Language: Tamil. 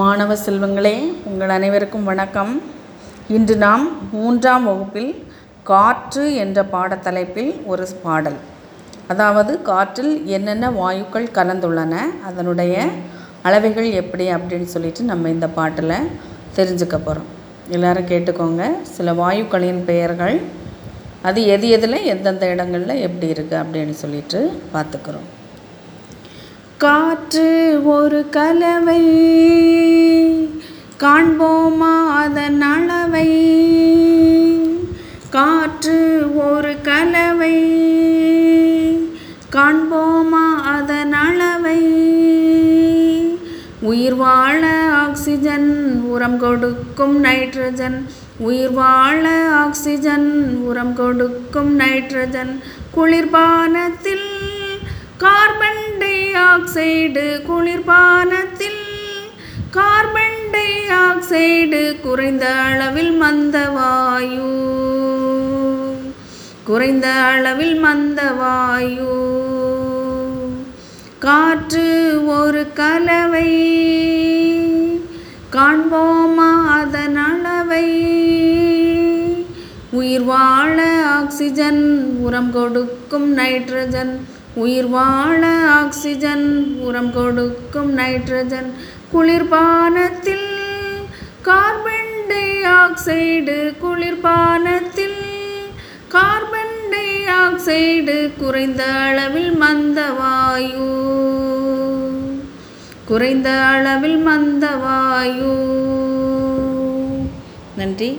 மாணவ செல்வங்களே உங்கள் அனைவருக்கும் வணக்கம். இன்று நாம் மூன்றாம் வகுப்பில் காற்று என்ற பாடத்தலைப்பில் ஒரு பாடல். அதாவது காற்றில் என்னென்ன வாயுக்கள் கலந்துள்ளன அதனுடைய அளவைகள் எப்படி அப்படின்னு சொல்லிட்டு நம்ம இந்த பாட்டில் தெரிஞ்சுக்க போகிறோம் எல்லாரும் கேட்டுக்கோங்க. சில வாயுக்களின் பெயர்கள் அது எது எதில் எந்தெந்த இடங்களில் எப்படி இருக்குது அப்படின்னு சொல்லிட்டு பார்த்துக்கிறோம். காற்று ஒரு கலவை காண்போமா அதன் அளவை. காற்று ஒரு கலவை. காண்போமா அதன் அளவை. உயிர் வாழ ஆக்சிஜன் உரம் கொடுக்கும் நைட்ரஜன். உயிர் வாழ ஆக்சிஜன் உரம் கொடுக்கும் நைட்ரஜன். குளிர்பானத்தில் கார்பன் டை ஆக்சைடு குளிர்பான ஆக்சைடு குறைந்த அளவில் மந்த வாயு. குறைந்த அளவில் மந்த வாயு. காற்று ஒரு கலவை. காண்போமா அதன் அளவை. உயிர் வாழ ஆக்சிஜன் உரம் கொடுக்கும் நைட்ரஜன். உயிர் வாழ ஆக்சிஜன் உரம் கொடுக்கும் நைட்ரஜன். குளிர்பானத்தில் கார்பன் டை ஆக்சைடு குளிர்பானத்தில் கார்பன் டை ஆக்சைடு குறைந்த அளவில் மந்த வாயு. குறைந்த அளவில் மந்த வாயு. நன்றி.